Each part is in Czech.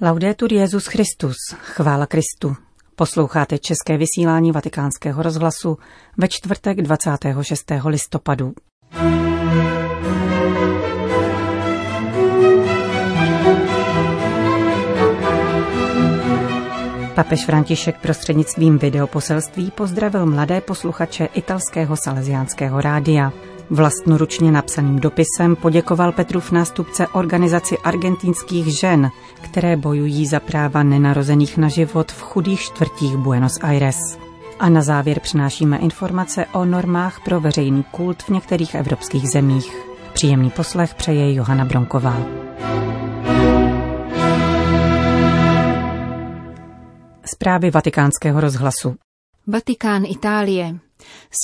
Laudetur Jezus Christus, chvála Kristu. Posloucháte české vysílání Vatikánského rozhlasu ve čtvrtek 26. listopadu. Papež František prostřednictvím videoposelství pozdravil mladé posluchače italského salesiánského rádia. Vlastnoručně napsaným dopisem poděkoval Petrův nástupce organizaci argentinských žen, které bojují za práva nenarozených na život v chudých čtvrtích Buenos Aires. A na závěr přinášíme informace o normách pro veřejný kult v některých evropských zemích. Příjemný poslech přeje Johana Bronková. Zprávy vatikánského rozhlasu. Vatikán Itálie.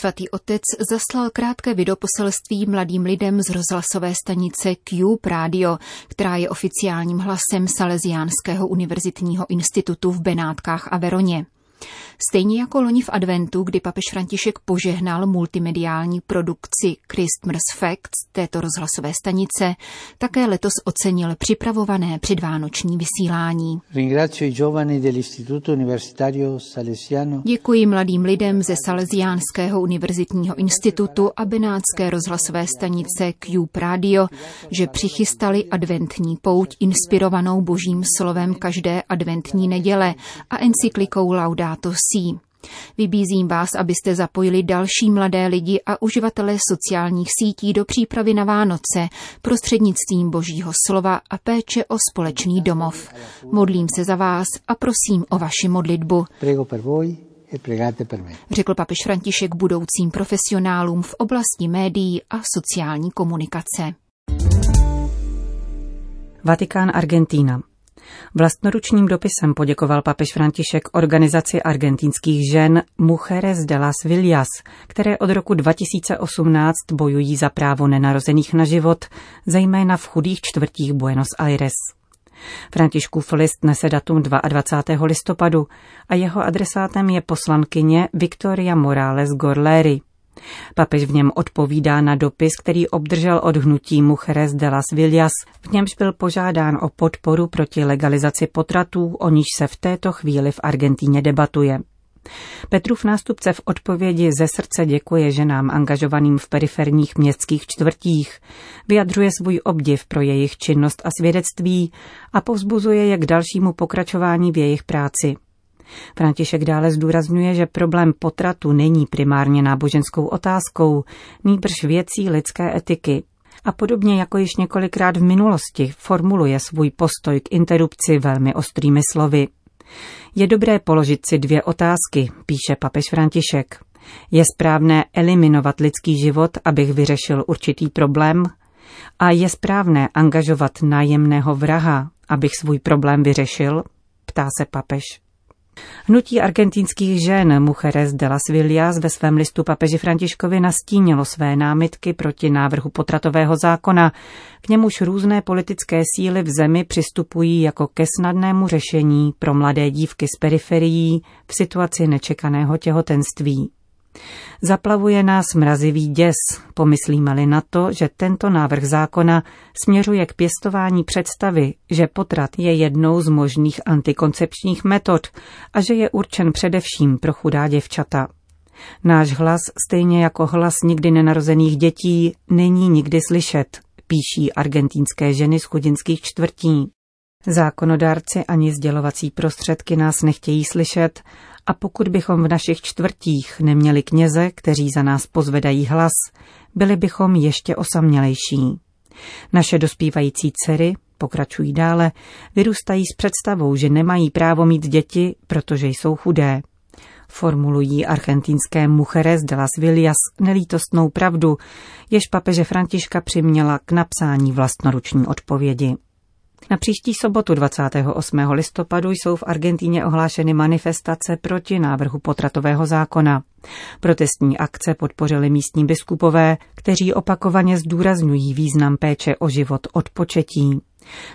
Svatý otec zaslal krátké videoposelství mladým lidem z rozhlasové stanice Cube Radio, která je oficiálním hlasem Salesiánského univerzitního institutu v Benátkách a Veroně. Stejně jako loni v adventu, kdy papež František požehnal multimediální produkci Christmas Facts této rozhlasové stanice, také letos ocenil připravované předvánoční vysílání. Děkuji mladým lidem ze Salesiánského univerzitního institutu a Benátské rozhlasové stanice Q Radio, že přichystali adventní pouť inspirovanou božím slovem každé adventní neděle a encyklikou Laudato Si. Vybízím vás, abyste zapojili další mladé lidi a uživatele sociálních sítí do přípravy na Vánoce prostřednictvím Božího slova a péče o společný domov. Modlím se za vás a prosím o vaši modlitbu. Řekl papež František budoucím profesionálům v oblasti médií a sociální komunikace. Vatikán Argentína. Vlastnoručním dopisem poděkoval papež František organizaci argentinských žen Mujeres de las Villas, které od roku 2018 bojují za právo nenarozených na život, zejména v chudých čtvrtích Buenos Aires. Františkův list nese datum 22. listopadu a jeho adresátem je poslankyně Victoria Morales Gorleri. Papež v něm odpovídá na dopis, který obdržel od hnutí Mujeres de las Villas, v němž byl požádán o podporu proti legalizaci potratů, o níž se v této chvíli v Argentíně debatuje. Petrův nástupce v odpovědi ze srdce děkuje ženám angažovaným v periferních městských čtvrtích, vyjadřuje svůj obdiv pro jejich činnost a svědectví a povzbuzuje je k dalšímu pokračování v jejich práci. František dále zdůrazňuje, že problém potratu není primárně náboženskou otázkou, nýbrž věcí lidské etiky. A podobně jako již několikrát v minulosti formuluje svůj postoj k interrupci velmi ostrými slovy. Je dobré položit si dvě otázky, píše papež František. Je správné eliminovat lidský život, abych vyřešil určitý problém? A je správné angažovat nájemného vraha, abych svůj problém vyřešil? Ptá se papež. Hnutí argentinských žen Mujeres de las Villas ve svém listu papeži Františkovi nastínilo své námitky proti návrhu potratového zákona, k němuž různé politické síly v zemi přistupují jako ke snadnému řešení pro mladé dívky z periferií v situaci nečekaného těhotenství. Zaplavuje nás mrazivý děs, pomyslíme-li na to, že tento návrh zákona směřuje k pěstování představy, že potrat je jednou z možných antikoncepčních metod a že je určen především pro chudá děvčata. Náš hlas, stejně jako hlas nikdy nenarozených dětí, není nikdy slyšet, píší argentinské ženy z chudinských čtvrtí. Zákonodárci ani sdělovací prostředky nás nechtějí slyšet a pokud bychom v našich čtvrtích neměli kněze, kteří za nás pozvedají hlas, byli bychom ještě osamělejší. Naše dospívající dcery, pokračují dále, vyrůstají s představou, že nemají právo mít děti, protože jsou chudé. Formulují argentinské Mujeres de las Villas nelítostnou pravdu, jež papeže Františka přiměla k napsání vlastnoruční odpovědi. Na příští sobotu 28. listopadu jsou v Argentíně ohlášeny manifestace proti návrhu potratového zákona. Protestní akce podpořili místní biskupové, kteří opakovaně zdůrazňují význam péče o život od početí.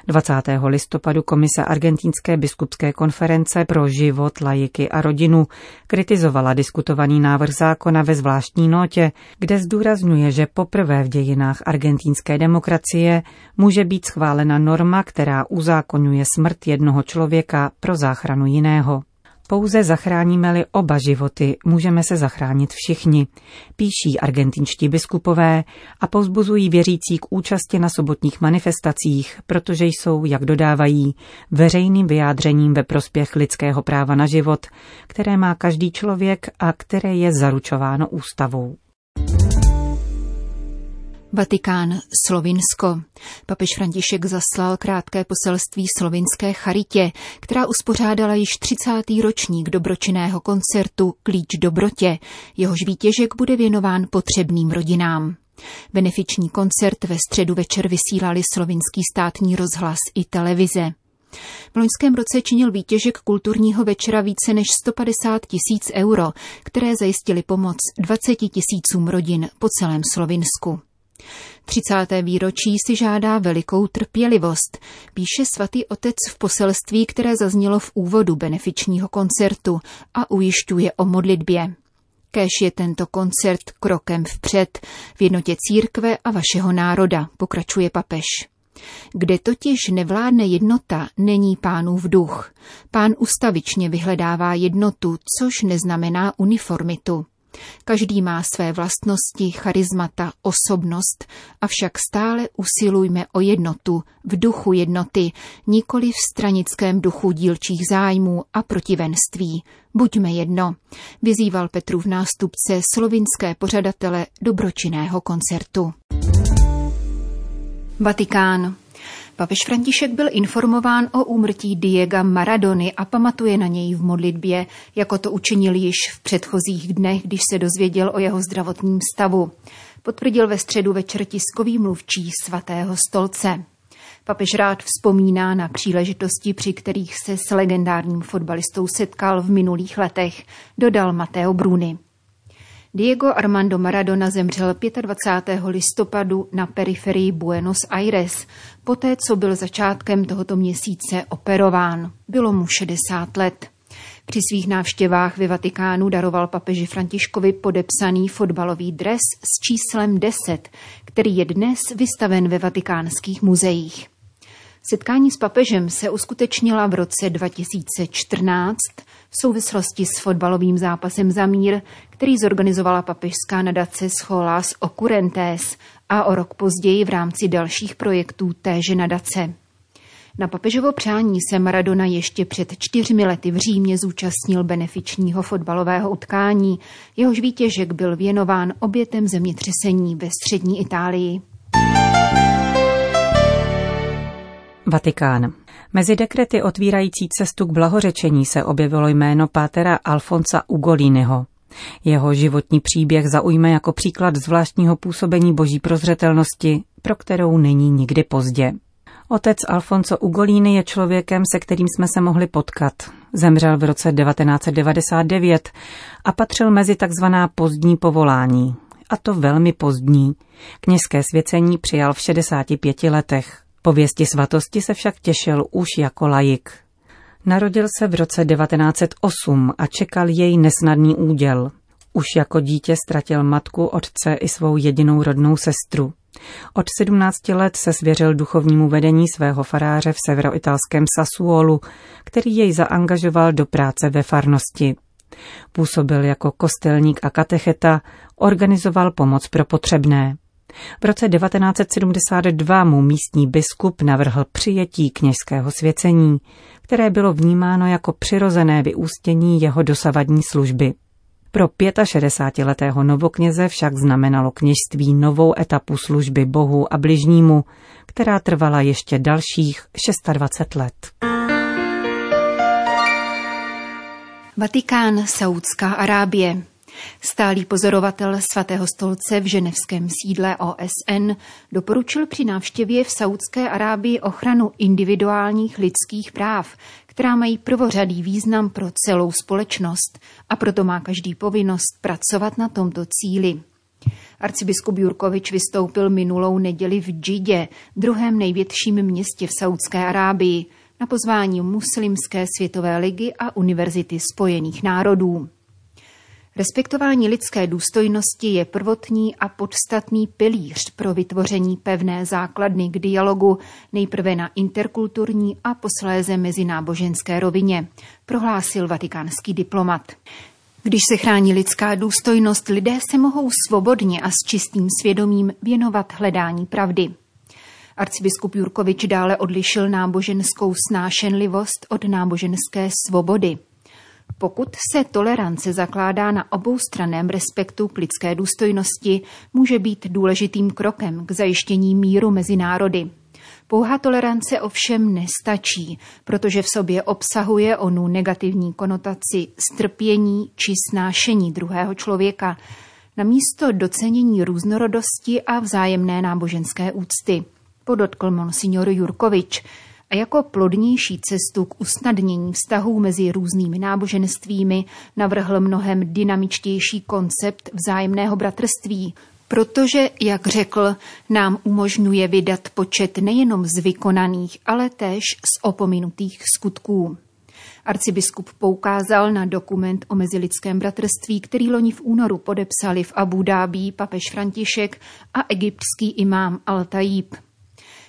20. listopadu Komise Argentínské biskupské konference pro život, lajiky a rodinu kritizovala diskutovaný návrh zákona ve zvláštní notě, kde zdůrazňuje, že poprvé v dějinách argentínské demokracie může být schválena norma, která uzákonňuje smrt jednoho člověka pro záchranu jiného. Pouze zachráníme-li oba životy, můžeme se zachránit všichni, píší argentinští biskupové a povzbuzují věřící k účasti na sobotních manifestacích, protože jsou, jak dodávají, veřejným vyjádřením ve prospěch lidského práva na život, které má každý člověk a které je zaručováno ústavou. Vatikán, Slovinsko. Papež František zaslal krátké poselství slovinské charitě, která uspořádala již 30. ročník dobročinného koncertu Klíč dobrotě. Jehož výtěžek bude věnován potřebným rodinám. Benefiční koncert ve středu večer vysílali slovinský státní rozhlas i televize. V loňském roce činil výtěžek kulturního večera více než 150 tisíc euro, které zajistili pomoc 20 tisícům rodin po celém Slovinsku. 30. výročí si žádá velikou trpělivost, píše svatý otec v poselství, které zaznělo v úvodu benefičního koncertu a ujišťuje o modlitbě. Kéž je tento koncert krokem vpřed v jednotě církve a vašeho národa, pokračuje papež. Kde totiž nevládne jednota, není pánův duch. Pán ustavičně vyhledává jednotu, což neznamená uniformitu. Každý má své vlastnosti, charizmata, osobnost, avšak stále usilujme o jednotu, v duchu jednoty, nikoli v stranickém duchu dílčích zájmů a protivenství. Buďme jedno, vyzýval Petrův nástupce slovinské pořadatele dobročinného koncertu. Vatikán. Papež František byl informován o úmrtí Diega Maradony a pamatuje na něj v modlitbě, jako to učinil již v předchozích dnech, když se dozvěděl o jeho zdravotním stavu. Potvrdil ve středu večer tiskový mluvčí svatého stolce. Papež rád vzpomíná na příležitosti, při kterých se s legendárním fotbalistou setkal v minulých letech, dodal Mateo Bruni. Diego Armando Maradona zemřel 25. listopadu na periferii Buenos Aires, poté co byl začátkem tohoto měsíce operován. Bylo mu 60 let. Při svých návštěvách ve Vatikánu daroval papeži Františkovi podepsaný fotbalový dres s číslem 10, který je dnes vystaven ve vatikánských muzeích. Setkání s papežem se uskutečnila v roce 2014 v souvislosti s fotbalovým zápasem za mír, který zorganizovala papežská nadace Scholas Occurrentes a o rok později v rámci dalších projektů téže nadace. Na papežovo přání se Maradona ještě před čtyřmi lety v Římě zúčastnil benefičního fotbalového utkání, jehož výtěžek byl věnován obětem zemětřesení ve střední Itálii. Vatikán. Mezi dekrety otvírající cestu k blahořečení se objevilo jméno pátera Alfonsa Ugolínyho. Jeho životní příběh zaujme jako příklad zvláštního působení boží prozřetelnosti, pro kterou není nikdy pozdě. Otec Alfonso Ugolíny je člověkem, se kterým jsme se mohli potkat. Zemřel v roce 1999 a patřil mezi takzvaná pozdní povolání. A to velmi pozdní. Kněžské svěcení přijal v 65 letech. Pověsti svatosti se však těšil už jako lajik. Narodil se v roce 1908 a čekal jej nesnadný úděl. Už jako dítě ztratil matku, otce i svou jedinou rodnou sestru. Od 17 let se svěřil duchovnímu vedení svého faráře v severoitalském Sassuolu, který jej zaangažoval do práce ve farnosti. Působil jako kostelník a katecheta, organizoval pomoc pro potřebné. V roce 1972 mu místní biskup navrhl přijetí kněžského svěcení, které bylo vnímáno jako přirozené vyústění jeho dosavadní služby. Pro 65-letého novokněze však znamenalo kněžství novou etapu služby Bohu a bližnímu, která trvala ještě dalších 26 let. Vatikán, Saudská Arábie. Stálý pozorovatel svatého stolce v ženevském sídle OSN doporučil při návštěvě v Saudské Arábii ochranu individuálních lidských práv, která mají prvořadý význam pro celou společnost a proto má každý povinnost pracovat na tomto cíli. Arcibiskup Jurkovič vystoupil minulou neděli v Džidě, druhém největším městě v Saudské Arábii, na pozvání Muslimské světové ligy a Univerzity spojených národů. Respektování lidské důstojnosti je prvotní a podstatný pilíř pro vytvoření pevné základny k dialogu nejprve na interkulturní a posléze mezináboženské rovině, prohlásil vatikánský diplomat. Když se chrání lidská důstojnost, lidé se mohou svobodně a s čistým svědomím věnovat hledání pravdy. Arcibiskup Jurkovič dále odlišil náboženskou snášenlivost od náboženské svobody. Pokud se tolerance zakládá na oboustraném respektu k lidské důstojnosti, může být důležitým krokem k zajištění míru mezi národy. Pouhá tolerance ovšem nestačí, protože v sobě obsahuje onu negativní konotaci strpění či snášení druhého člověka, na místo docenění různorodosti a vzájemné náboženské úcty, podotkl monsignor Jurkovič, a jako plodnější cestu k usnadnění vztahů mezi různými náboženstvími navrhl mnohem dynamičtější koncept vzájemného bratrství, protože, jak řekl, nám umožňuje vydat počet nejenom z vykonaných, ale též z opominutých skutků. Arcibiskup poukázal na dokument o mezilidském bratrství, který loni v únoru podepsali v Abu Dhabi papež František a egyptský imám Al-Tajib.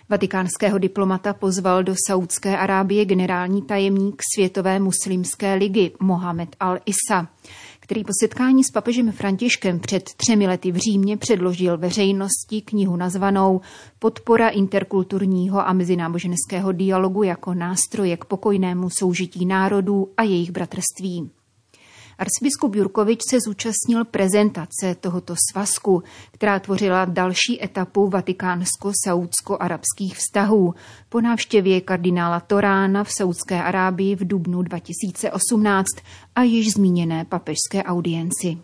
Vatikánského diplomata pozval do Saudské Arábie generální tajemník Světové muslimské ligy Mohamed Al-Isa, který po setkání s papežem Františkem před třemi lety v Římě předložil veřejnosti knihu nazvanou Podpora interkulturního a mezináboženského dialogu jako nástroje k pokojnému soužití národů a jejich bratrství. Arcibiskup Jurkovič se zúčastnil prezentace tohoto svazku, která tvořila další etapu vatikánsko-saudsko-arabských vztahů po návštěvě kardinála Torána v Saudské Arábii v dubnu 2018 a již zmíněné papežské audienci.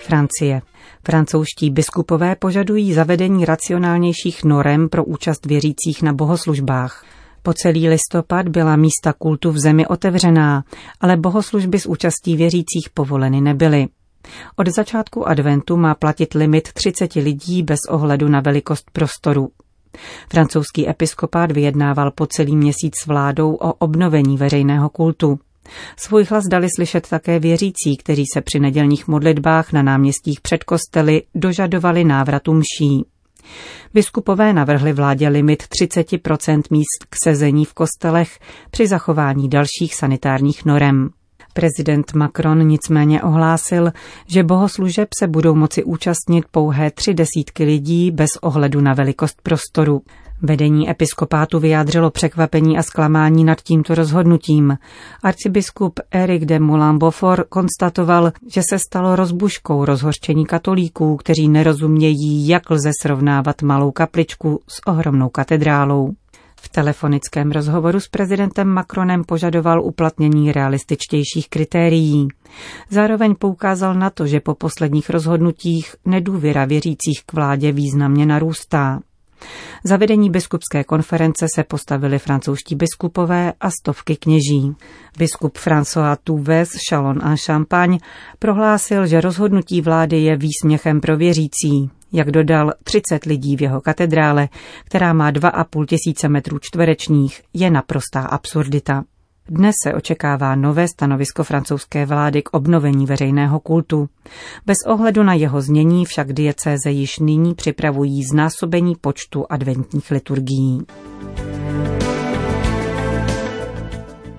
Francie. Francouzští biskupové požadují zavedení racionálnějších norem pro účast věřících na bohoslužbách. Po celý listopad byla místa kultu v zemi otevřená, ale bohoslužby s účastí věřících povoleny nebyly. Od začátku adventu má platit limit 30 lidí bez ohledu na velikost prostoru. Francouzský episkopát vyjednával po celý měsíc s vládou o obnovení veřejného kultu. Svůj hlas dali slyšet také věřící, kteří se při nedělních modlitbách na náměstích před kostely dožadovali návratu mší. Biskupové navrhli vládě limit 30% míst k sezení v kostelech při zachování dalších sanitárních norem. Prezident Macron nicméně ohlásil, že bohoslužeb se budou moci účastnit pouhé tři desítky lidí bez ohledu na velikost prostoru. Vedení episkopátu vyjádřilo překvapení a zklamání nad tímto rozhodnutím. Arcibiskup Eric de Moulin-Beaufort konstatoval, že se stalo rozbuškou rozhořčení katolíků, kteří nerozumějí, jak lze srovnávat malou kapličku s ohromnou katedrálou. V telefonickém rozhovoru s prezidentem Macronem požadoval uplatnění realističtějších kritérií. Zároveň poukázal na to, že po posledních rozhodnutích nedůvěra věřících k vládě významně narůstá. Za vedení biskupské konference se postavili francouzští biskupové a stovky kněží. Biskup François Touves Chalon a Champagne prohlásil, že rozhodnutí vlády je výsměchem pro věřící. Jak dodal, 30 lidí v jeho katedrále, která má 2,5 tisíce metrů čtverečních, je naprostá absurdita. Dnes se očekává nové stanovisko francouzské vlády k obnovení veřejného kultu. Bez ohledu na jeho znění však diecéze již nyní připravují znásobení počtu adventních liturgií.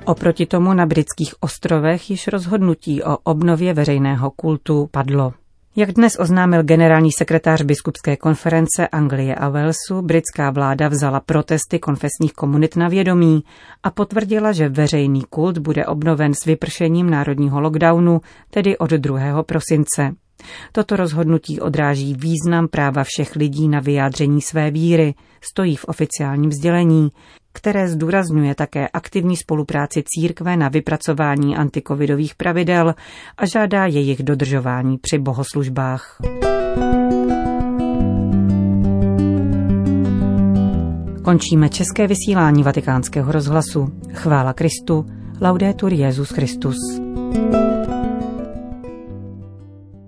Oproti tomu na britských ostrovech již rozhodnutí o obnově veřejného kultu padlo. Jak dnes oznámil generální sekretář biskupské konference Anglie a Walesu, britská vláda vzala protesty konfesních komunit na vědomí a potvrdila, že veřejný kult bude obnoven s vypršením národního lockdownu, tedy od 2. prosince. Toto rozhodnutí odráží význam práva všech lidí na vyjádření své víry, stojí v oficiálním sdělení, které zdůrazňuje také aktivní spolupráci církve na vypracování antikovidových pravidel a žádá jejich dodržování při bohoslužbách. Končíme české vysílání vatikánského rozhlasu. Chvála Kristu. Laudetur Jezus Christus. thank you